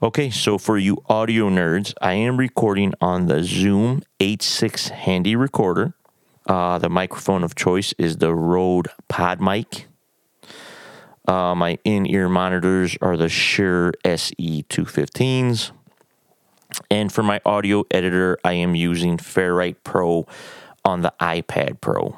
Okay, so for you audio nerds, I am recording on the Zoom H6 handy recorder. Uh, the microphone of choice is the Rode PodMic. Uh, my in ear monitors are the Shure SE215s. And for my audio editor, I am using Fairlight Pro on the iPad Pro.